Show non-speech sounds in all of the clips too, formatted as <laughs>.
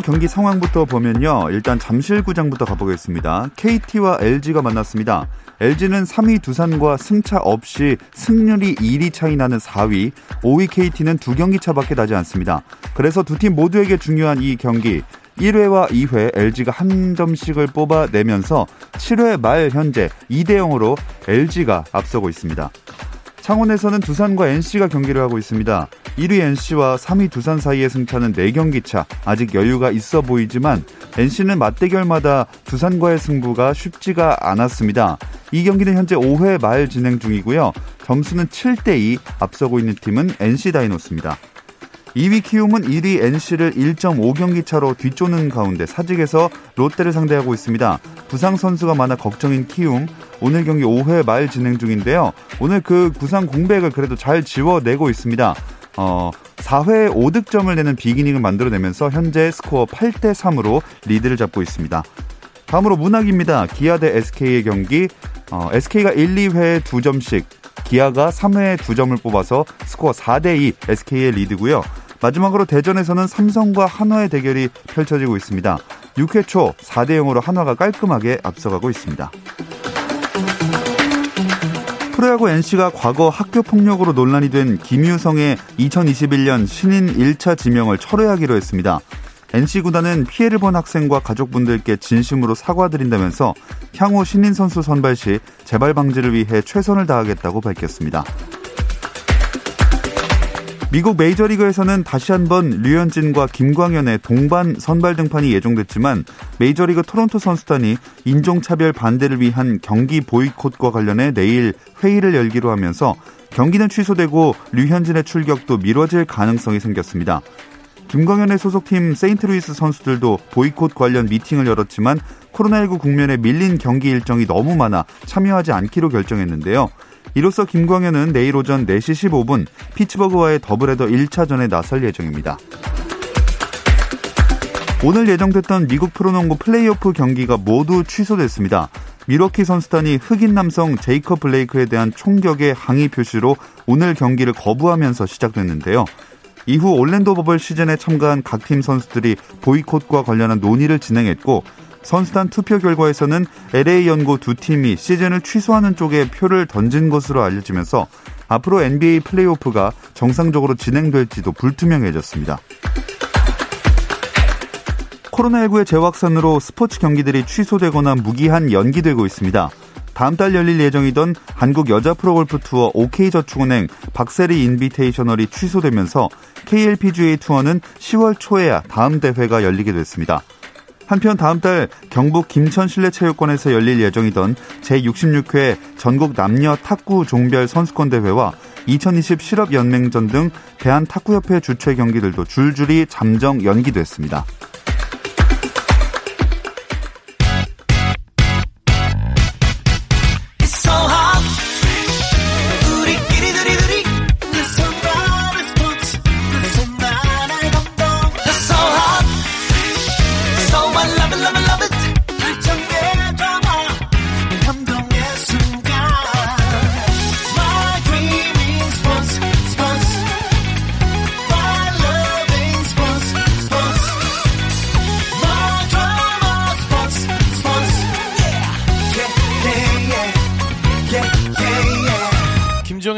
경기 상황부터 보면요. 일단 잠실구장부터 가보겠습니다. KT와 LG가 만났습니다. LG는 3위 두산과 승차 없이 승률이 1위 차이 나는 4위, 5위 KT는 두 경기 차밖에 나지 않습니다. 그래서 두 팀 모두에게 중요한 이 경기 1회와 2회 LG가 한 점씩을 뽑아내면서 7회 말 현재 2대 0으로 LG가 앞서고 있습니다. 창원에서는 두산과 NC가 경기를 하고 있습니다. 1위 NC와 3위 두산 사이의 승차는 4경기 차. 아직 여유가 있어 보이지만 NC는 맞대결마다 두산과의 승부가 쉽지가 않았습니다. 이 경기는 현재 5회 말 진행 중이고요. 점수는 7대2 앞서고 있는 팀은 NC 다이노스입니다. 2위 키움은 1위 NC를 1.5경기 차로 뒤쫓는 가운데 사직에서 롯데를 상대하고 있습니다. 부상 선수가 많아 걱정인 키움. 오늘 경기 5회 말 진행 중인데요. 오늘 그 부상 공백을 그래도 잘 지워내고 있습니다. 어, 4회에 5득점을 내는 big inning을 만들어내면서 현재 스코어 8대 3으로 리드를 잡고 있습니다. 다음으로 문학입니다. 기아 대 SK의 경기. 어, SK가 1, 2회에 2점씩, 기아가 3회에 2점을 뽑아서 스코어 4대 2 SK의 리드고요. 마지막으로 대전에서는 삼성과 한화의 대결이 펼쳐지고 있습니다. 6회 초 4대 0으로 한화가 깔끔하게 앞서가고 있습니다. 프로야구 NC가 과거 학교 폭력으로 논란이 된 김유성의 2021년 신인 1차 지명을 철회하기로 했습니다. NC 구단은 피해를 본 학생과 가족분들께 진심으로 사과드린다면서 향후 신인 선수 선발 시 재발 방지를 위해 최선을 다하겠다고 밝혔습니다. 미국 메이저리그에서는 다시 한번 류현진과 김광현의 동반 선발 등판이 예정됐지만 메이저리그 토론토 선수단이 인종차별 반대를 위한 경기 보이콧과 관련해 내일 회의를 열기로 하면서 경기는 취소되고 류현진의 출격도 미뤄질 가능성이 생겼습니다. 김광현의 소속팀 세인트루이스 선수들도 보이콧 관련 미팅을 열었지만 코로나19 국면에 밀린 경기 일정이 너무 많아 참여하지 않기로 결정했는데요. 이로써 김광현은 내일 오전 4시 15분 피츠버그와의 더블헤더 1차전에 나설 예정입니다. 오늘 예정됐던 미국 프로농구 플레이오프 경기가 모두 취소됐습니다. 밀워키 선수단이 흑인 남성 제이컵 블레이크에 대한 총격의 항의 표시로 오늘 경기를 거부하면서 시작됐는데요. 이후 올랜도 버블 시즌에 참가한 각 팀 선수들이 보이콧과 관련한 논의를 진행했고 선수단 투표 결과에서는 LA 연고 두 팀이 시즌을 취소하는 쪽에 표를 던진 것으로 알려지면서 앞으로 NBA 플레이오프가 정상적으로 진행될지도 불투명해졌습니다. 코로나19의 재확산으로 스포츠 경기들이 취소되거나 무기한 연기되고 있습니다. 다음 달 열릴 예정이던 한국 여자 프로골프 투어 OK저축은행 박세리 인비테이셔널이 취소되면서 KLPGA 투어는 10월 초에야 다음 대회가 열리게 됐습니다. 한편 다음 달 경북 김천 실내체육관에서 열릴 예정이던 제66회 전국 남녀 탁구 종별 선수권 대회와 2020 실업연맹전 등 대한탁구협회 주최 경기들도 줄줄이 잠정 연기됐습니다.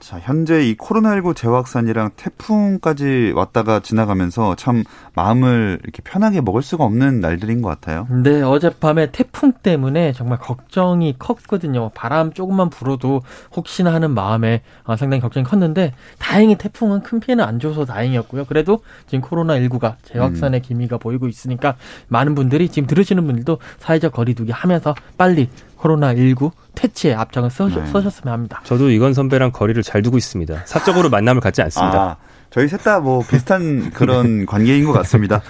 자, 현재 이 코로나19 재확산이랑 태풍까지 왔다가 지나가면서 참 마음을 이렇게 편하게 먹을 수가 없는 날들인 것 같아요. 네, 어젯밤에 태풍 때문에 정말 걱정이 컸거든요. 바람 조금만 불어도 혹시나 하는 마음에 어, 상당히 걱정이 컸는데 다행히 태풍은 큰 피해는 안 줘서 다행이었고요. 그래도 지금 코로나19가 재확산의 음. 기미가 보이고 있으니까 많은 분들이 지금 들으시는 분들도 사회적 거리두기 하면서 빨리 코로나19 퇴치에 앞장을 서, 네. 서셨으면 합니다. 저도 이건 선배랑 거리를 잘 두고 있습니다. 사적으로 <laughs> 만남을 갖지 않습니다. 아, 저희 셋 다 뭐 비슷한 그런 <laughs> 관계인 것 같습니다.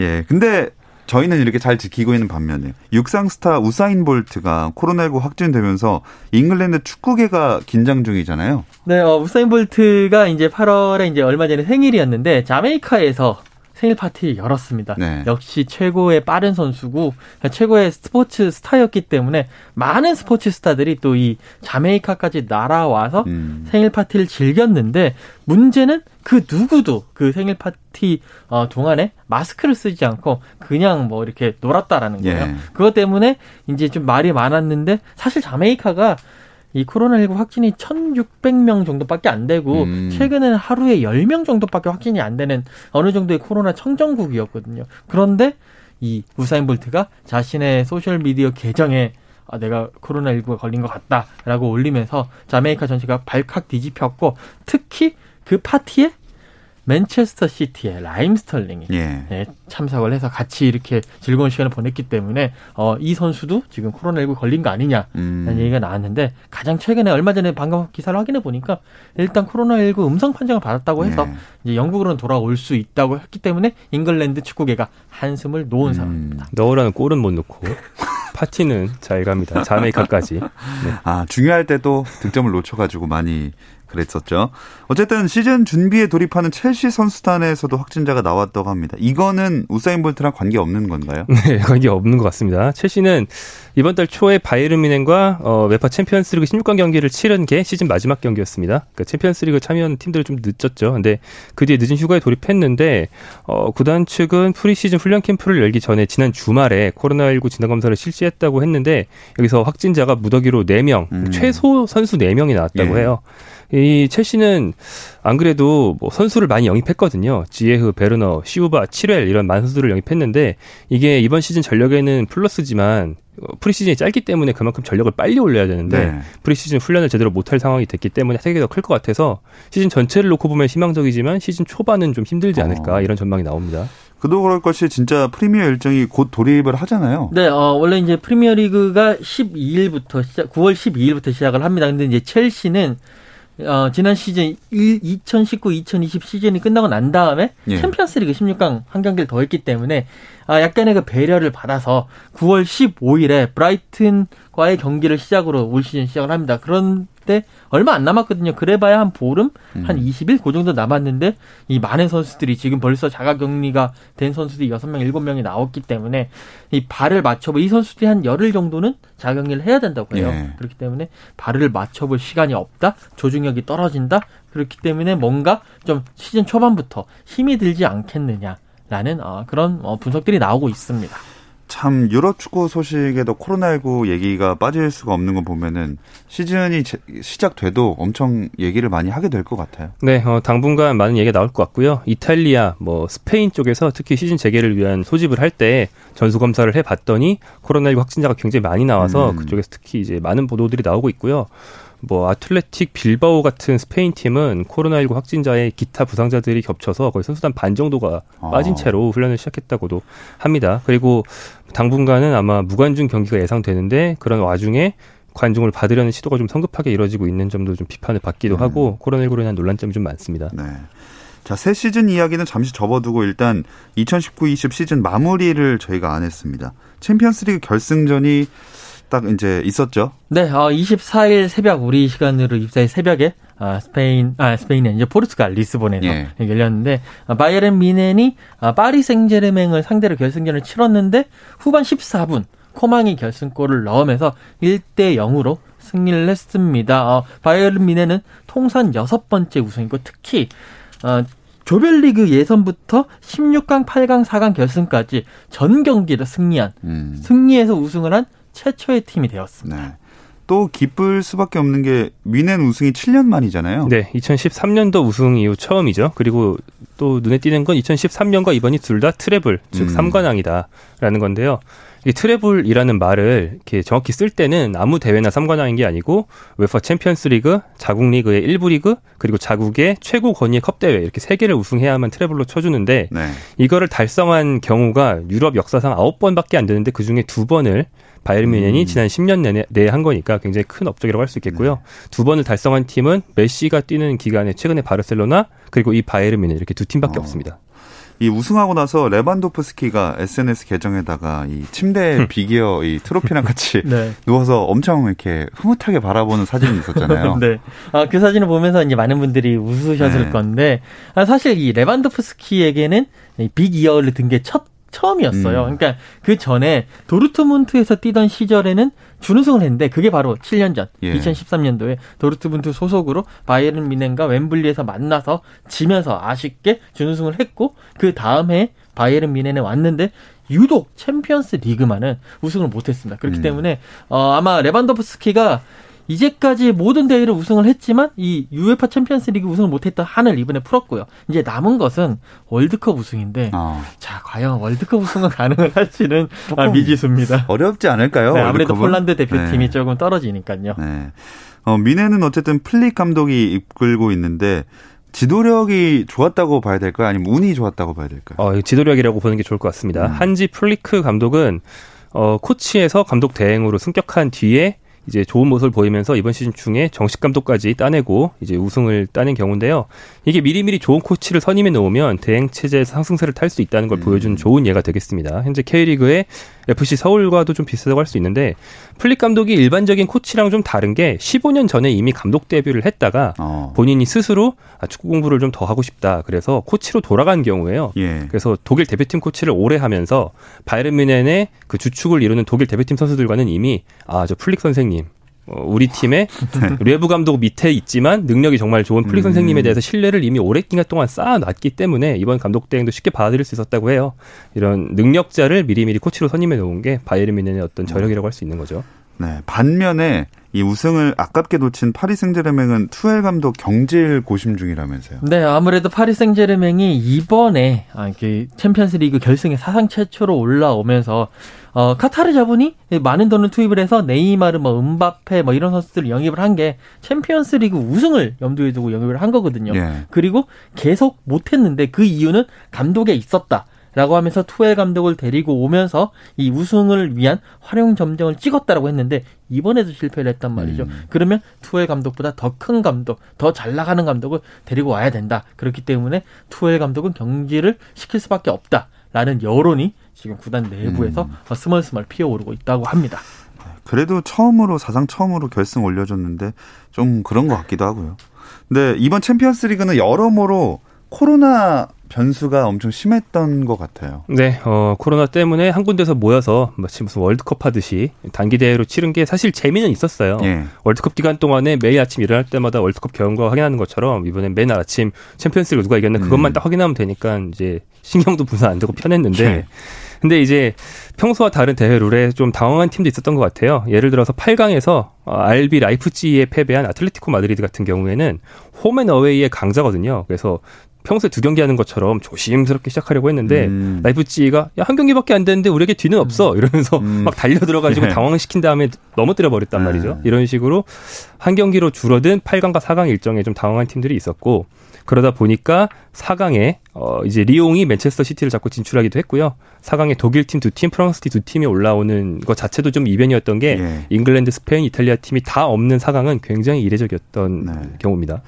예. 근데 저희는 이렇게 잘 지키고 있는 반면에 육상 스타 우사인 볼트가 코로나19 확진되면서 잉글랜드 축구계가 긴장 중이잖아요. 네, 어, 우사인 볼트가 이제 8월에 이제 얼마 전에 생일이었는데 자메이카에서 생일 파티 열었습니다. 네. 역시 최고의 빠른 선수고 최고의 스포츠 스타였기 때문에 많은 스포츠 스타들이 또 이 자메이카까지 날아와서 음. 생일 파티를 즐겼는데 문제는 그 누구도 그 생일 파티 어, 동안에 마스크를 쓰지 않고 그냥 뭐 이렇게 놀았다라는 거예요. 예. 그것 때문에 이제 좀 말이 많았는데 사실 자메이카가 이 코로나19 확진이 1,600명 정도밖에 안 되고 음. 최근에는 하루에 10명 정도밖에 확진이 안 되는 어느 정도의 코로나 청정국이었거든요. 그런데 이 우사인 볼트가 자신의 소셜 미디어 계정에 아, 내가 코로나19가 걸린 것 같다라고 올리면서 자메이카 전체가 발칵 뒤집혔고 특히 그 파티에 맨체스터 시티의 라힘 스털링이 예. 네, 참석을 해서 같이 이렇게 즐거운 시간을 보냈기 때문에 어, 이 선수도 지금 코로나19 걸린 거 아니냐라는 음. 얘기가 나왔는데 가장 최근에 얼마 전에 방금 기사를 확인해 보니까 일단 코로나19 음성 판정을 받았다고 해서 예. 이제 영국으로는 돌아올 수 있다고 했기 때문에 잉글랜드 축구계가 한숨을 놓은 음. 상황입니다. 넣으라는 골은 못 넣고 파티는 잘 갑니다. 자메이카까지. 네. <laughs> 아 중요할 때도 득점을 놓쳐가지고 많이 그랬었죠. 어쨌든 시즌 준비에 돌입하는 첼시 선수단에서도 확진자가 나왔다고 합니다. 이거는 우사인 볼트랑 관계 없는 건가요? <laughs> 네, 관계 없는 것 같습니다. 첼시는 이번 달 초에 바이에른 뮌헨과 어, UEFA 챔피언스리그 16강 경기를 치른 게 시즌 마지막 경기였습니다. 그러니까 챔피언스리그 참여한 팀들이 좀 늦었죠. 근데 그 뒤에 늦은 휴가에 돌입했는데 어, 구단 측은 프리시즌 훈련 캠프를 열기 전에 지난 주말에 코로나19 진단 검사를 실시했다고 했는데 여기서 확진자가 무더기로 4명, 음. 최소 선수 4명이 나왔다고 예. 해요. 이 첼시는 안 그래도 뭐 선수를 많이 영입했거든요. 지에흐, 베르너, 시우바, 칠웰 이런 많은 선수를 영입했는데 이게 이번 시즌 전력에는 플러스지만 preseason이 짧기 때문에 그만큼 전력을 빨리 올려야 되는데 네. 프리시즌 훈련을 제대로 못할 상황이 됐기 때문에 타격이 더 클 것 같아서 시즌 전체를 놓고 보면 희망적이지만 시즌 초반은 좀 힘들지 않을까 어. 이런 전망이 나옵니다. 그도 그럴 것이 진짜 프리미어 일정이 곧 돌입을 하잖아요. 네, 어, 원래 이제 프리미어 리그가 12일부터 시작, 9월 12일부터 시작을 합니다. 근데 이제 첼시는 어, 지난 시즌 2019-2020 시즌이 끝나고 난 다음에 예. 챔피언스리그 16강 한 경기를 더 했기 때문에 아, 약간의 그 배려를 받아서 9월 15일에 브라이튼과의 경기를 시작으로 올 시즌 시작을 합니다. 그런 데 얼마 안 남았거든요. 그래봐야 한 보름, 음. 한 20일 그 정도 남았는데 이 많은 선수들이 지금 벌써 자가격리가 된 선수들이 6명, 7명이 나왔기 때문에 이 발을 맞춰볼 이 선수들이 한 열흘 정도는 자가격리를 해야 된다고 해요. 예. 그렇기 때문에 발을 맞춰볼 시간이 없다, 조중력이 떨어진다. 그렇기 때문에 뭔가 좀 시즌 초반부터 힘이 들지 않겠느냐. 라는 어, 그런 어, 분석들이 나오고 있습니다. 참 유럽 축구 소식에도 코로나19 얘기가 빠질 수가 없는 거 보면은 시즌이 시작돼도 엄청 얘기를 많이 하게 될 것 같아요. 네, 어, 당분간 많은 얘기가 나올 것 같고요. 이탈리아, 뭐 스페인 쪽에서 특히 시즌 재개를 위한 소집을 할 때 전수 검사를 해봤더니 코로나19 확진자가 굉장히 많이 나와서 음. 그쪽에서 특히 이제 많은 보도들이 나오고 있고요. 뭐 아틀레틱 빌바오 같은 스페인 팀은 코로나19 확진자의 기타 부상자들이 겹쳐서 거의 선수단 반 정도가 아. 빠진 채로 훈련을 시작했다고도 합니다. 그리고 당분간은 아마 무관중 경기가 예상되는데 그런 와중에 관중을 받으려는 시도가 좀 성급하게 이뤄지고 있는 점도 좀 비판을 받기도 음. 하고 코로나19로 인한 논란점이 좀 많습니다. 네. 자, 새 시즌 이야기는 잠시 접어두고 일단 2019-20 시즌 마무리를 저희가 안 했습니다. 챔피언스리그 결승전이 딱 이제 있었죠. 네, 어, 24일 새벽 우리 시간으로 24일 새벽에 아, 스페인 아 스페인이 이제 포르투갈 리스본에서 예. 열렸는데 아, 바이에른 미넨이 아, 파리 생제르맹을 상대로 결승전을 치렀는데 후반 14분 코망이 결승골을 넣으면서 1대 0으로 승리를 했습니다. 어, 바이에른 미넨은 통산 여섯 번째 우승이고 특히 어, 조별리그 예선부터 16강, 8강, 4강 결승까지 전 경기를 승리한 음. 승리해서 우승을 한 최초의 팀이 되었습니다. 네. 또 기쁠 수밖에 없는 게 미넨 우승이 7년 만이잖아요. 네, 2013년도 우승 이후 처음이죠. 그리고 또 눈에 띄는 건 2013년과 이번이 둘 다 treble, 즉 음. 3관왕이다라는 건데요. 이 treble이라는 말을 이렇게 정확히 쓸 때는 아무 대회나 삼관왕인 게 아니고 UEFA 챔피언스 리그, 자국 리그의 일부 리그, 그리고 자국의 최고 권위의 컵 대회 이렇게 세 개를 우승해야만 treble로 쳐 주는데 네. 이거를 달성한 경우가 유럽 역사상 아홉 번밖에 안 되는데 그 중에 두 번을 바이에른 뮌헨이 음. 지난 10년 내내, 내에 한 거니까 굉장히 큰 업적이라고 할 수 있겠고요. 네. 두 번을 달성한 팀은 메시가 뛰는 기간에 최근에 바르셀로나 그리고 이 바이에른 뮌헨 이렇게 두 팀밖에 어. 없습니다. 이 우승하고 나서 레반도프스키가 SNS 계정에다가 이 침대 비기어 이 트로피랑 같이 <laughs> 네. 누워서 엄청 이렇게 흐뭇하게 바라보는 사진이 있었잖아요. <laughs> 네. 아, 그 사진을 보면서 이제 많은 분들이 웃으셨을 네. 건데 아, 사실 이 레반도프스키에게는 이 빅이어를 든 게 첫 처음이었어요. 음. 그러니까 그 전에 도르트문트에서 뛰던 시절에는 준우승을 했는데 그게 바로 7년 전 예. 2013년도에 도르트문트 소속으로 바이에른 미넨과 웸블리에서 만나서 지면서 아쉽게 준우승을 했고 그 다음 해 바이에른 뮌헨에 왔는데 유독 챔피언스 리그만은 우승을 못했습니다. 그렇기 음. 때문에 어, 아마 레반도프스키가 이제까지 모든 대회를 우승을 했지만 이 UEFA 챔피언스리그 우승을 못했던 한을 이번에 풀었고요. 이제 남은 것은 월드컵 우승인데 어. 자 과연 월드컵 우승은 <laughs> 가능을 할지는 아, 미지수입니다. 어렵지 않을까요? 네, 아무래도 폴란드 대표팀이 네. 조금 떨어지니까요. 네. 어, 뮌헨은 어쨌든 플릭 감독이 이끌고 있는데 지도력이 좋았다고 봐야 될까요? 아니면 운이 좋았다고 봐야 될까요? 어, 지도력이라고 보는 게 좋을 것 같습니다. 음. 한지 플리크 감독은 어, 코치에서 감독 대행으로 승격한 뒤에 이제 좋은 모습을 보이면서 이번 시즌 중에 정식 감독까지 따내고 이제 우승을 따낸 경우인데요. 이게 미리미리 좋은 코치를 선임해 놓으면 대행 체제에서 상승세를 탈 수 있다는 걸 음. 보여준 좋은 예가 되겠습니다. 현재 K리그의 FC 서울과도 좀 비슷하다고 할 수 있는데 플릭 감독이 일반적인 코치랑 좀 다른 게 15년 전에 이미 감독 데뷔를 했다가 어. 본인이 스스로 아, 축구 공부를 좀 더 하고 싶다. 그래서 코치로 돌아간 경우에요. 예. 그래서 독일 대표팀 코치를 오래 하면서 바이에른 뮌헨의 그 주축을 이루는 독일 대표팀 선수들과는 이미 아 저 플릭 선생님 어, 우리 팀의 <laughs> 네. 외부 감독 밑에 있지만 능력이 정말 좋은 플릭 선생님에 음. 대해서 신뢰를 이미 오랜 기간 동안 쌓아놨기 때문에 이번 감독 대행도 쉽게 받아들일 수 있었다고 해요. 이런 능력자를 미리미리 코치로 선임해 놓은 게 바이에른 뮌헨의 어떤 저력이라고 할 수 있는 거죠. 네, 반면에 이 우승을 아깝게 놓친 파리 생제르맹은 투엘 감독 경질 고심 중이라면서요. 네, 아무래도 파리 생제르맹이 이번에 아, 그 챔피언스리그 결승에 사상 최초로 올라오면서 어, 카타르 자본이 많은 돈을 투입을 해서 네이마르, 뭐 음바페, 뭐 이런 선수들을 영입을 한 게 챔피언스리그 우승을 염두에 두고 영입을 한 거거든요. 예. 그리고 계속 못했는데 그 이유는 감독에 있었다. 라고 하면서 투엘 감독을 데리고 오면서 이 우승을 위한 활용 점정을 찍었다라고 했는데 이번에도 실패를 했단 말이죠. 음. 그러면 투엘 감독보다 더 큰 감독, 더 잘 나가는 감독을 데리고 와야 된다. 그렇기 때문에 투엘 감독은 경기를 시킬 수밖에 없다라는 여론이 지금 구단 내부에서 음. 스멀스멀 피어오르고 있다고 합니다. 그래도 처음으로 사상 처음으로 결승 올려줬는데 좀 그런 것 같기도 하고요. 근데 이번 챔피언스리그는 여러모로 코로나 변수가 엄청 심했던 것 같아요. 네, 어, 코로나 때문에 한 군데서 모여서 마치 무슨 월드컵 하듯이 단기 대회로 치른 게 사실 재미는 있었어요. 예. 월드컵 기간 동안에 매일 아침 일어날 때마다 월드컵 결과 확인하는 것처럼 이번엔 매일 아침 챔피언스리그 누가 이겼나 그것만 음. 딱 확인하면 되니까 이제 신경도 분산 안 되고 편했는데 예. 근데 이제 평소와 다른 대회 룰에 좀 당황한 팀도 있었던 것 같아요. 예를 들어서 8강에서 RB 라이프치히에 패배한 아틀레티코 마드리드 같은 경우에는 home and away의 강자거든요. 그래서 평소에 두 경기 하는 것처럼 조심스럽게 시작하려고 했는데 음. 라이프치히가 야 한 경기밖에 안 됐는데 우리에게 뒤는 없어 음. 이러면서 음. 막 달려 들어가지고 네. 당황시킨 다음에 넘어뜨려 버렸단 네. 말이죠. 이런 식으로 한 경기로 줄어든 8강과 4강 일정에 좀 당황한 팀들이 있었고 그러다 보니까 4강에 어 이제 리옹이 맨체스터 시티를 잡고 진출하기도 했고요. 4강에 독일 팀 두 팀, 프랑스 팀 두 팀이 올라오는 것 자체도 좀 이변이었던 게 예. 잉글랜드, 스페인, 이탈리아 팀이 다 없는 4강은 굉장히 이례적이었던 네. 경우입니다.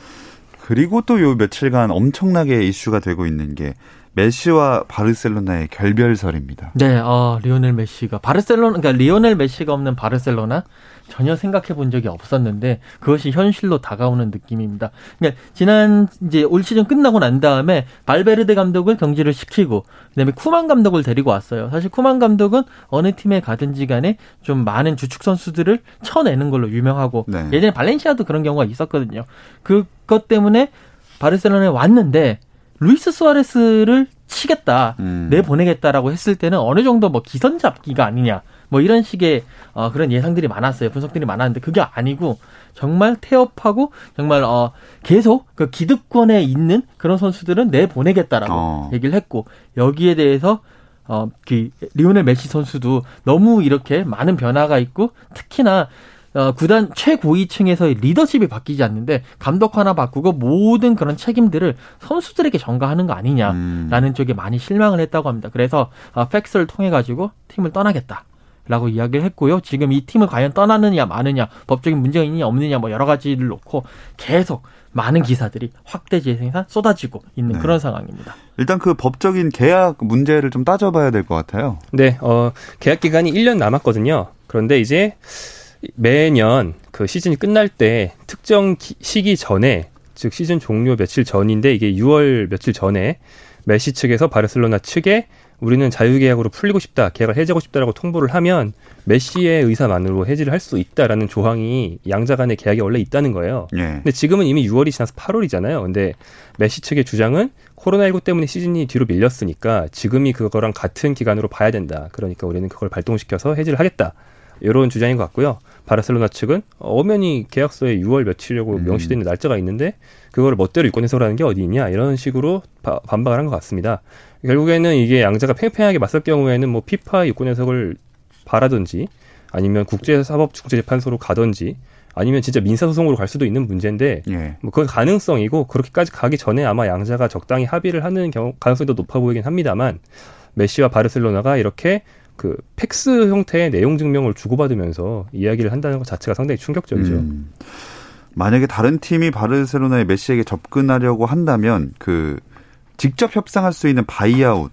그리고 또 요 며칠간 엄청나게 이슈가 되고 있는 게 메시와 바르셀로나의 결별설입니다. 네, 어, 리오넬 메시가 바르셀로나 그러니까 리오넬 메시가 없는 바르셀로나 전혀 생각해 본 적이 없었는데 그것이 현실로 다가오는 느낌입니다. 그러니까 지난 이제 올 시즌 끝나고 난 다음에 발베르데 감독을 경질을 시키고 그다음에 쿠만 감독을 데리고 왔어요. 사실 쿠만 감독은 어느 팀에 가든지 간에 좀 많은 주축 선수들을 쳐내는 걸로 유명하고 네. 예전에 발렌시아도 그런 경우가 있었거든요. 그것 때문에 바르셀로나에 왔는데 루이스 수아레스를 치겠다, 음. 내보내겠다라고 했을 때는 어느 정도 뭐 기선 잡기가 아니냐. 뭐 이런 식의 어, 그런 예상들이 많았어요. 분석들이 많았는데 그게 아니고 정말 태업하고 정말 어, 계속 그 기득권에 있는 그런 선수들은 내보내겠다라고 어. 얘기를 했고 여기에 대해서 어, 그 리오넬 메시 선수도 너무 이렇게 많은 변화가 있고 특히나 어, 구단 최고위층에서의 리더십이 바뀌지 않는데 감독 하나 바꾸고 모든 그런 책임들을 선수들에게 전가하는 거 아니냐라는 음. 쪽에 많이 실망을 했다고 합니다. 그래서 어, 팩스를 통해 가지고 팀을 떠나겠다. 라고 이야기를 했고요. 지금 이 팀을 과연 떠나느냐 마느냐 법적인 문제가 있느냐 없느냐 뭐 여러 가지를 놓고 계속 많은 기사들이 확대 재생산 쏟아지고 있는 네. 그런 상황입니다. 일단 그 법적인 계약 문제를 좀 따져봐야 될 것 같아요. 네, 어, 계약 기간이 1년 남았거든요. 그런데 이제 매년 그 시즌이 끝날 때 특정 시기 전에 즉 시즌 종료 며칠 전인데 이게 6월 며칠 전에 메시 측에서 바르셀로나 측에 우리는 자유계약으로 풀리고 싶다, 계약을 해지하고 싶다라고 통보를 하면 메시의 의사만으로 해지를 할 수 있다라는 조항이 양자 간의 계약에 원래 있다는 거예요. 예. 근데 지금은 이미 6월이 지나서 8월이잖아요. 근데 메시 측의 주장은 코로나19 때문에 시즌이 뒤로 밀렸으니까 지금이 그거랑 같은 기간으로 봐야 된다. 그러니까 우리는 그걸 발동시켜서 해지를 하겠다. 이런 주장인 것 같고요. 바르셀로나 측은 엄연히 계약서에 6월 며칠이라고 음. 명시되어 있는 날짜가 있는데 그걸 멋대로 유권 해석하는 게 어디 있냐 이런 식으로 바, 반박을 한 것 같습니다. 결국에는 이게 양자가 팽팽하게 맞설 경우에는 뭐 피파 유권 해석을 바라든지 아니면 국제사법중재재판소로 가든지 아니면 진짜 민사소송으로 갈 수도 있는 문제인데 예. 뭐 그건 가능성이고 그렇게까지 가기 전에 아마 양자가 적당히 합의를 하는 경우 가능성이 더 높아 보이긴 합니다만 메시와 바르셀로나가 이렇게 그 팩스 형태의 내용 증명을 주고받으면서 이야기를 한다는 것 자체가 상당히 충격적이죠. 음. 만약에 다른 팀이 바르셀로나의 메시에게 접근하려고 한다면 그 직접 협상할 수 있는 바이아웃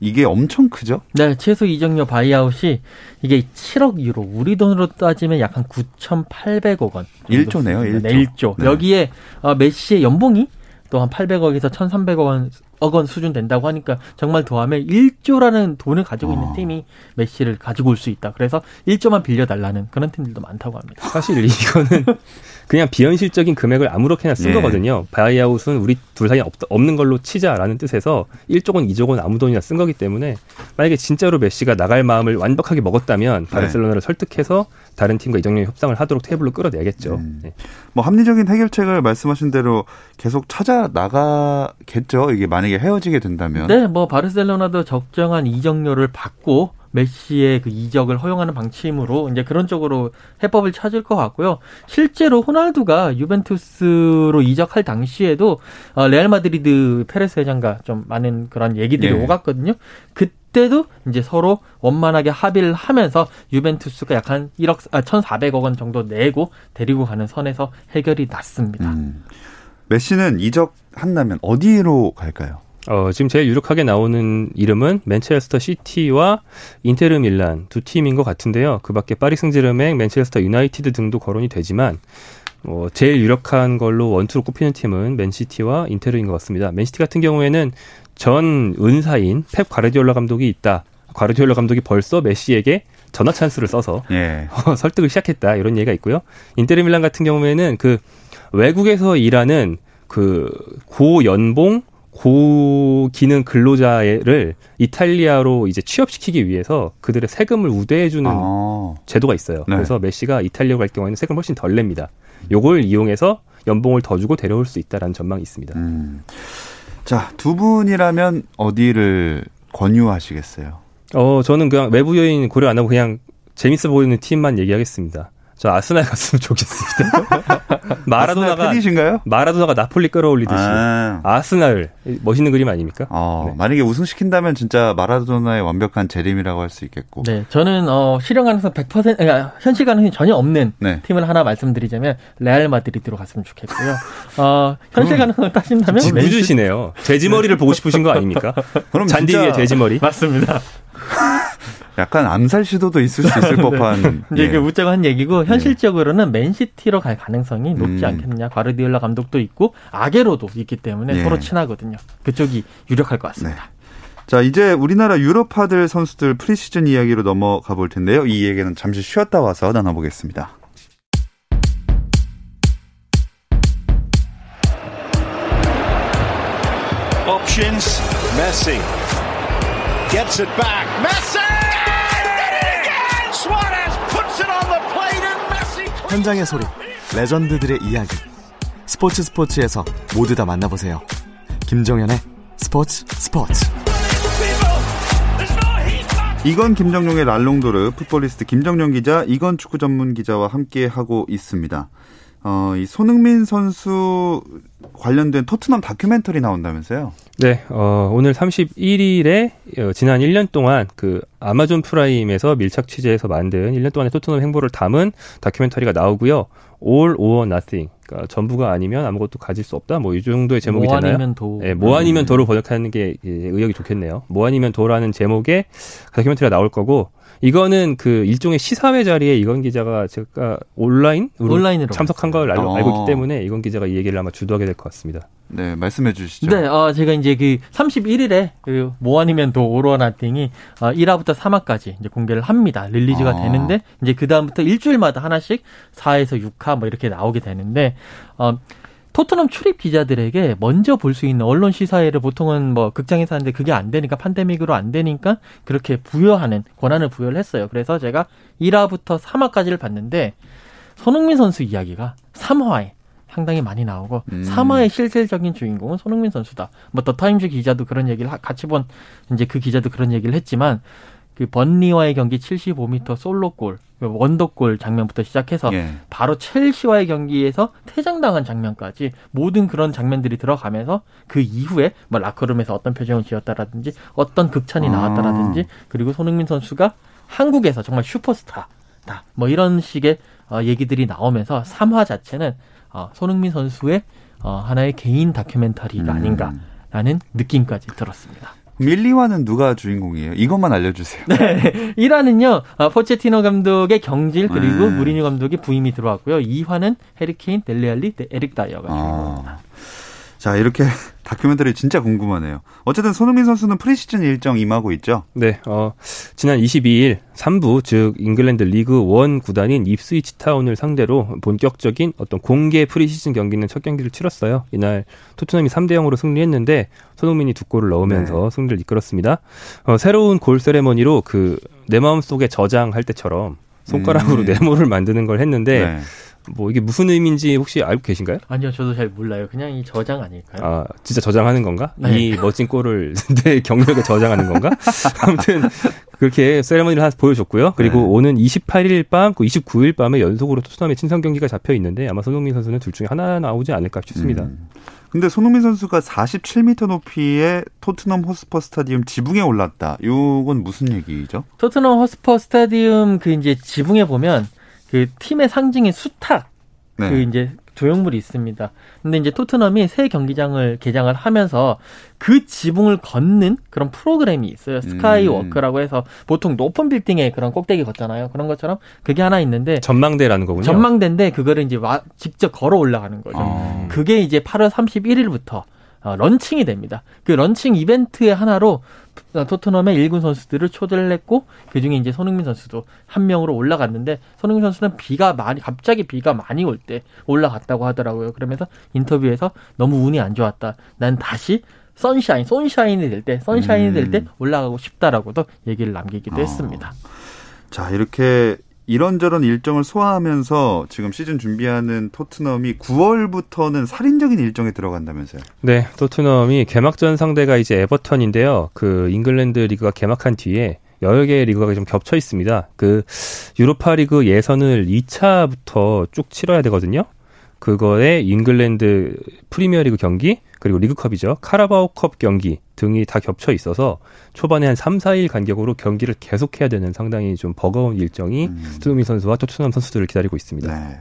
이게 엄청 크죠? 네, 최소 이적료 바이아웃이 이게 7억 유로, 우리 돈으로 따지면 약 한 9,800억 원. 1조네요, 1조. 네, 1조. 네. 여기에 어, 메시의 연봉이 또 한 800억에서 1,300억 원, 원 수준 된다고 하니까 정말 더하면 1조라는 돈을 가지고 있는 어. 팀이 메시를 가지고 올 수 있다. 그래서 1조만 빌려달라는 그런 팀들도 많다고 합니다. 사실 이거는 그냥 비현실적인 금액을 아무렇게나 쓴 예. 거거든요. 바이아웃은 우리 둘 사이에 없, 없는 걸로 치자라는 뜻에서 1조건 2조건 아무 돈이나 쓴 거기 때문에 만약에 진짜로 메시가 나갈 마음을 완벽하게 먹었다면 바르셀로나를 네. 설득해서 다른 팀과 이적료 협상을 하도록 테이블로 끌어내겠죠. 음. 네. 뭐 합리적인 해결책을 말씀하신 대로 계속 찾아 나가겠죠. 이게 만약에 헤어지게 된다면. 네, 뭐 바르셀로나도 적정한 이적료를 받고 메시의 그 이적을 허용하는 방침으로 이제 그런 쪽으로 해법을 찾을 것 같고요. 실제로 호날두가 유벤투스로 이적할 당시에도 어, 레알 마드리드 페레스 회장과 좀 많은 그런 얘기들이 네. 오갔거든요. 그때도 이제 서로 원만하게 합의를 하면서 유벤투스가 약 한 1억 아 1,400억 원 정도 내고 데리고 가는 선에서 해결이 났습니다. 음. 메시는 이적 한다면 어디로 갈까요? 어, 지금 제일 유력하게 나오는 이름은 맨체스터 시티와 인테르 밀란 두 팀인 것 같은데요. 그 밖에 파리 승제르맹, 맨체스터 유나이티드 등도 거론이 되지만 어, 제일 유력한 걸로 원투로 꼽히는 팀은 맨시티와 인테르인 것 같습니다. 맨시티 같은 경우에는 전 은사인 펩 과르디올라 감독이 있다. 과르디올라 감독이 벌써 메시에게 전화 찬스를 써서 예. <laughs> 어, 설득을 시작했다 이런 얘기가 있고요. 인테르 밀란 같은 경우에는 그 외국에서 일하는 그 고연봉 고기능 근로자를 이탈리아로 이제 취업시키기 위해서 그들의 세금을 우대해주는 아. 제도가 있어요. 네. 그래서 메시가 이탈리아 갈 경우에는 세금을 훨씬 덜 냅니다. 요걸 이용해서 연봉을 더 주고 데려올 수 있다라는 전망이 있습니다. 음. 자, 두 분이라면 어디를 권유하시겠어요? 어, 저는 그냥 외부 요인 고려 안 하고 그냥 재밌어 보이는 팀만 얘기하겠습니다. 저 아스날 갔으면 좋겠습니다. <laughs> 마라도나가 팬이신가요? 마라도나가 나폴리 끌어올리듯이 아. 스날 멋있는 그림 아닙니까? 어, 네. 만약에 우승 시킨다면 진짜 마라도나의 완벽한 재림이라고 할 수 있겠고. 네, 저는 어, 실현 가능성 100% 그러니까 현실 가능성이 전혀 없는 네. 팀을 하나 말씀드리자면 레알 마드리드로 갔으면 좋겠고요. 어, 현실 가능성을 따진다면 무주시네요. 돼지 머리를 보고 싶으신 거 아닙니까? <laughs> 그럼 잔디 위에 돼지 머리? 맞습니다. 약간 암살 시도도 있을 수 있을 <laughs> 네. 법한. 네. 이제 예. 웃자고 한 얘기고 현실적으로는 맨시티로 갈 가능성이 높지 음. 않겠느냐. 과르디올라 감독도 있고 아게로도 있기 때문에 예. 서로 친하거든요. 그쪽이 유력할 것 같습니다. 네. 자, 이제 우리나라 유럽파들 선수들 프리시즌 이야기로 넘어가 볼 텐데요. 이 얘기는 잠시 쉬었다 와서 나눠보겠습니다. options. Messi gets it back. Messi! 현장의 소리, 레전드들의 이야기. 스포츠 스포츠에서 모두 다 만나보세요. 김정현의 스포츠 스포츠. 이건 김정용의 랄롱도르 풋볼리스트 김정용 기자, 이건 축구 전문 기자와 함께 하고 있습니다. 어, 이 손흥민 선수 관련된 토트넘 다큐멘터리 나온다면서요? 네, 어, 오늘 31일에 어, 지난 1년 동안 그 아마존 프라임에서 밀착 취재해서 만든 1년 동안의 토트넘 행보를 담은 다큐멘터리가 나오고요. All or Nothing. 그러니까 전부가 아니면 아무것도 가질 수 없다. 뭐 이 정도의 제목이 뭐 되나요? 아니면 도. 네, 뭐 아니면 도로 번역하는 게 의역이 좋겠네요. 뭐 아니면 도라는 제목의 다큐멘터리가 나올 거고 이거는 그 일종의 시사회 자리에 이건 기자가 제가 온라인 온라인으로 참석한 걸 알, 고 있기 때문에 이건 기자가 이 얘기를 아마 주도하게 될 것 같습니다. 네, 말씀해 주시죠. 네, 어, 제가 이제 그 31일에 그뭐 아니면 도 오로나띵이 어, 1화부터 3화까지 이제 공개를 합니다. 릴리즈가 아. 되는데 이제 그 다음부터 일주일마다 하나씩 4에서 6화 뭐 이렇게 나오게 되는데 어 토트넘 출입 기자들에게 먼저 볼 수 있는 언론 시사회를 보통은 뭐 극장에서 하는데 그게 안 되니까 판데믹으로 안 되니까 그렇게 부여하는 권한을 부여를 했어요. 그래서 제가 1화부터 3화까지를 봤는데 손흥민 선수 이야기가 3화에 상당히 많이 나오고 음. 3화의 실질적인 주인공은 손흥민 선수다. 뭐 더 타임즈 기자도 그런 얘기를 같이 본 이제 그 기자도 그런 얘기를 했지만 그 번니와의 경기 75m 솔로골 그 원더골 장면부터 시작해서 예. 바로 첼시와의 경기에서 퇴장당한 장면까지 모든 그런 장면들이 들어가면서 그 이후에 뭐 라커룸에서 어떤 표정을 지었다라든지 어떤 극찬이 아. 나왔다라든지 그리고 손흥민 선수가 한국에서 정말 슈퍼스타다 뭐 이런 식의 어, 얘기들이 나오면서 3화 자체는 어, 손흥민 선수의 어, 하나의 개인 다큐멘터리가 음. 아닌가라는 느낌까지 들었습니다. 1, 2화는 누가 주인공이에요? 이것만 알려주세요. 네. <laughs> 1화는요, 어, 포체티노 감독의 경질, 그리고 네. 무리뉴 감독의 부임이 들어왔고요. 2화는 해리 케인, 델레 알리, 에릭 다이어가 주인공입니다. 아. 자, 이렇게 <laughs> 다큐멘터리 진짜 궁금하네요. 어쨌든 손흥민 선수는 프리시즌 일정 임하고 있죠? 네, 어, 지난 22일 3부, 즉, 잉글랜드 리그 1 구단인 입스위치 타운을 상대로 본격적인 어떤 공개 프리시즌 경기는 첫 경기를 치렀어요. 이날 토트넘이 3대 0으로 승리했는데 손흥민이 두 골을 넣으면서 네. 승리를 이끌었습니다. 어, 새로운 골 세레머니로 그 내 마음속에 저장할 때처럼 손가락으로 음. 네모를 만드는 걸 했는데 네. 뭐 이게 무슨 의미인지 혹시 알고 계신가요? 아니요, 저도 잘 몰라요. 그냥 이 저장 아닐까요? 아, 진짜 저장하는 건가? 네. 이 멋진 골을 <laughs> 내 경력에 저장하는 건가? <laughs> 아무튼 그렇게 세레머니를 하나 보여줬고요. 그리고 네. 오는 28일 밤, 그 29일 밤에 연속으로 토트넘의 친선 경기가 잡혀 있는데 아마 손흥민 선수는 둘 중에 하나 나오지 않을까 싶습니다. 음. 근데 손흥민 선수가 47m 높이의 토트넘 홋스퍼 스타디움 지붕에 올랐다. 요건 무슨 얘기죠? 토트넘 홋스퍼 스타디움 그 이제 지붕에 보면 그 팀의 상징인 수탉 네. 그 이제 조형물이 있습니다. 근데 이제 토트넘이 새 경기장을 개장을 하면서 그 지붕을 걷는 그런 프로그램이 있어요. 스카이 워크라고 해서 보통 높은 빌딩에 그런 꼭대기 걷잖아요. 그런 것처럼 그게 하나 있는데 전망대라는 거군요. 전망대인데 그거를 이제 와, 직접 걸어 올라가는 거죠. 아. 그게 이제 8월 31일부터 어, 런칭이 됩니다. 그 런칭 이벤트의 하나로 토트넘의 일군 선수들을 초대를 했고 그중에 이제 손흥민 선수도 한 명으로 올라갔는데 손흥민 선수는 비가 많이 갑자기 비가 많이 올 때 올라갔다고 하더라고요. 그러면서 인터뷰에서 너무 운이 안 좋았다. 난 다시 sunshine, sunshine이 될 때, sunshine이 음. 될때 올라가고 싶다라고도 얘기를 남기기도 어. 했습니다. 자, 이렇게 이런저런 일정을 소화하면서 지금 시즌 준비하는 토트넘이 9월부터는 살인적인 일정에 들어간다면서요? 네, 토트넘이 개막전 상대가 이제 에버턴인데요. 그 잉글랜드 리그가 개막한 뒤에 여러 개의 리그가 좀 겹쳐 있습니다. 그 유로파 리그 예선을 2차부터 쭉 치러야 되거든요. 그거에 잉글랜드 프리미어리그 경기 그리고 리그컵이죠. 카라바오컵 경기 등이 다 겹쳐 있어서 초반에 한 3, 4일 간격으로 경기를 계속해야 되는 상당히 좀 버거운 일정이 음. 손흥민 선수와 토트넘 선수들을 기다리고 있습니다. 네.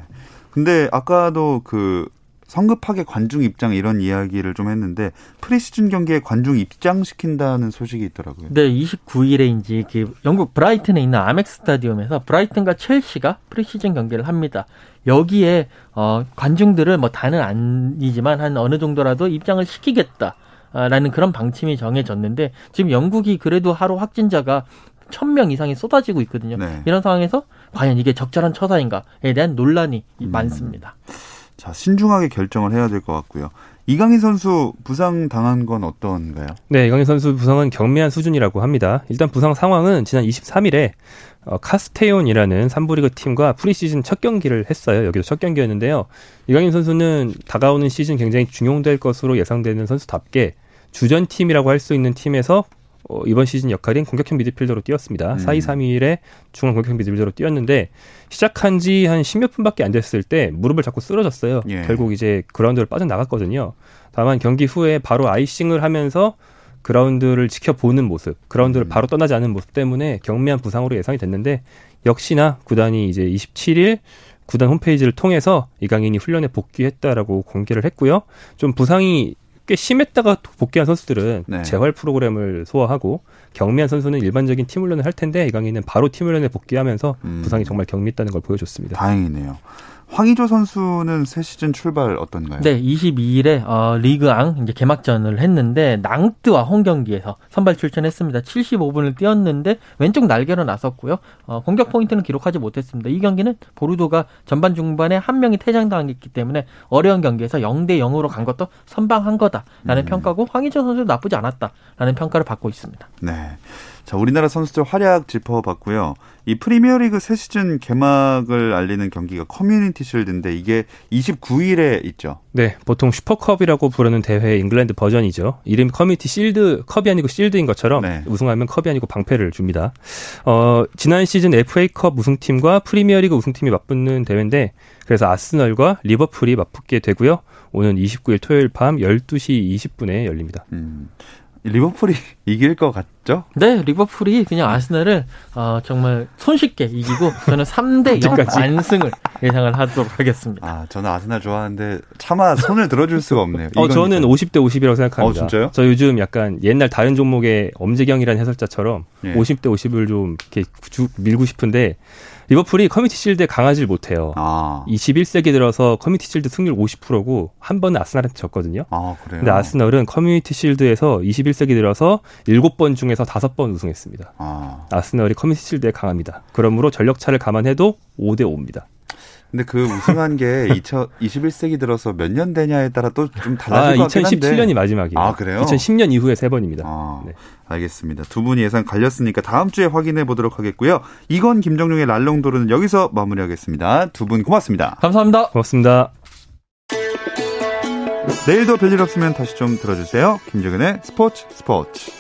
근데 아까도 그 성급하게 관중 입장 이런 이야기를 좀 했는데 프리시즌 경기에 관중 입장시킨다는 소식이 있더라고요. 네, 29일에 이그 영국 브라이튼에 있는 아멕 스타디움에서 브라이튼과 첼시가 프리시즌 경기를 합니다. 여기에 어 관중들을 뭐 다는 아니지만 한 어느 정도라도 입장을 시키겠다. 라는 그런 방침이 정해졌는데 지금 영국이 그래도 하루 확진자가 천 명 이상이 쏟아지고 있거든요. 네. 이런 상황에서 과연 이게 적절한 처사인가에 대한 논란이 음. 많습니다. 자, 신중하게 결정을 해야 될 것 같고요. 이강인 선수 부상 당한 건 어떤가요? 네, 이강인 선수 부상은 경미한 수준이라고 합니다. 일단 부상 상황은 지난 23일에 어, 카스테온이라는 3부 리그 팀과 프리시즌 첫 경기를 했어요. 여기도 첫 경기였는데요. 이강인 선수는 다가오는 시즌 굉장히 중용될 것으로 예상되는 선수답게 주전 팀이라고 할 수 있는 팀에서 어, 이번 시즌 역할인 공격형 미드필더로 뛰었습니다. 음. 4-2-3-1에 중앙 공격형 미드필더로 뛰었는데 시작한 지한 10몇 분밖에 안 됐을 때 무릎을 자꾸 쓰러졌어요. 예. 결국 이제 그라운드를 빠져나갔거든요. 다만 경기 후에 바로 아이싱을 하면서 그라운드를 지켜보는 모습, 그라운드를 음. 바로 떠나지 않은 모습 때문에 경미한 부상으로 예상이 됐는데 역시나 구단이 이제 27일 구단 홈페이지를 통해서 이강인이 훈련에 복귀했다라고 공개를 했고요. 좀 부상이 꽤 심했다가 복귀한 선수들은 네. 재활 프로그램을 소화하고 경미한 선수는 일반적인 팀 훈련을 할 텐데 이강인은 바로 팀 훈련에 복귀하면서 음. 부상이 정말 경미했다는 걸 보여줬습니다. 다행이네요. 황의조 선수는 새 시즌 출발 어떤가요? 네, 22일에 어, 리그앙 이제 개막전을 했는데 낭트와 홈 경기에서 선발 출전했습니다. 75분을 뛰었는데 왼쪽 날개로 나섰고요. 어, 공격 포인트는 기록하지 못했습니다. 이 경기는 보르도가 전반 중반에 한 명이 퇴장당했기 때문에 어려운 경기에서 0대 0으로 간 것도 선방한 거다라는 음. 평가고 황의조 선수 나쁘지 않았다라는 평가를 받고 있습니다. 네. 자, 우리나라 선수들 활약 짚어봤고요. 이 프리미어리그 새 시즌 개막을 알리는 경기가 커뮤니티 실드인데 이게 29일에 있죠. 네, 보통 슈퍼컵이라고 부르는 대회 잉글랜드 버전이죠. 이름 커뮤니티 실드 컵이 아니고 실드인 것처럼 네. 우승하면 컵이 아니고 방패를 줍니다. 어, 지난 시즌 FA컵 우승팀과 프리미어리그 우승팀이 맞붙는 대회인데 그래서 아스널과 리버풀이 맞붙게 되고요. 오는 29일 토요일 밤 12시 20분에 열립니다. 음. 리버풀이 <laughs> 이길 것 같죠? 네, 리버풀이 그냥 아스날을 어, 정말 손쉽게 이기고 저는 3대 0 완승을 예상을 하도록 하겠습니다. 아, 저는 아스날 좋아하는데 차마 손을 들어줄 수가 없네요. 어, 저는 50대 50이라고 생각합니다. 어, 진짜요? 저 요즘 약간 옛날 다른 종목의 엄재경이라는 해설자처럼 예. 50대 50을 좀 이렇게 밀고 싶은데 리버풀이 커뮤니티 실드에 강하질 못해요. 아. 21세기 들어서 커뮤니티 실드 승률 50%고 한 번은 아스날한테 졌거든요. 아, 그래요? 근데 아스널은 커뮤니티 실드에서 21세기 들어서 7번 중에서 5번 우승했습니다. 아. 아스널이 커뮤니티 실드에 강합니다. 그러므로 전력차를 감안해도 5대 5입니다. 근데 그 우승한 게 <laughs> 2000, 21세기 들어서 몇 년 되냐에 따라 또 좀 달라질 아, 것 같긴 한데. 2017년이 마지막이에요. 아, 그래요? 2010년 이후에 세 번입니다. 아, 네. 알겠습니다. 두 분이 예상 갈렸으니까 다음 주에 확인해 보도록 하겠고요. 이건 김정용의 랄롱도르는 여기서 마무리하겠습니다. 두 분 고맙습니다. 감사합니다. 고맙습니다. 내일도 별일 없으면 다시 좀 들어주세요. 김정은의 스포츠 스포츠.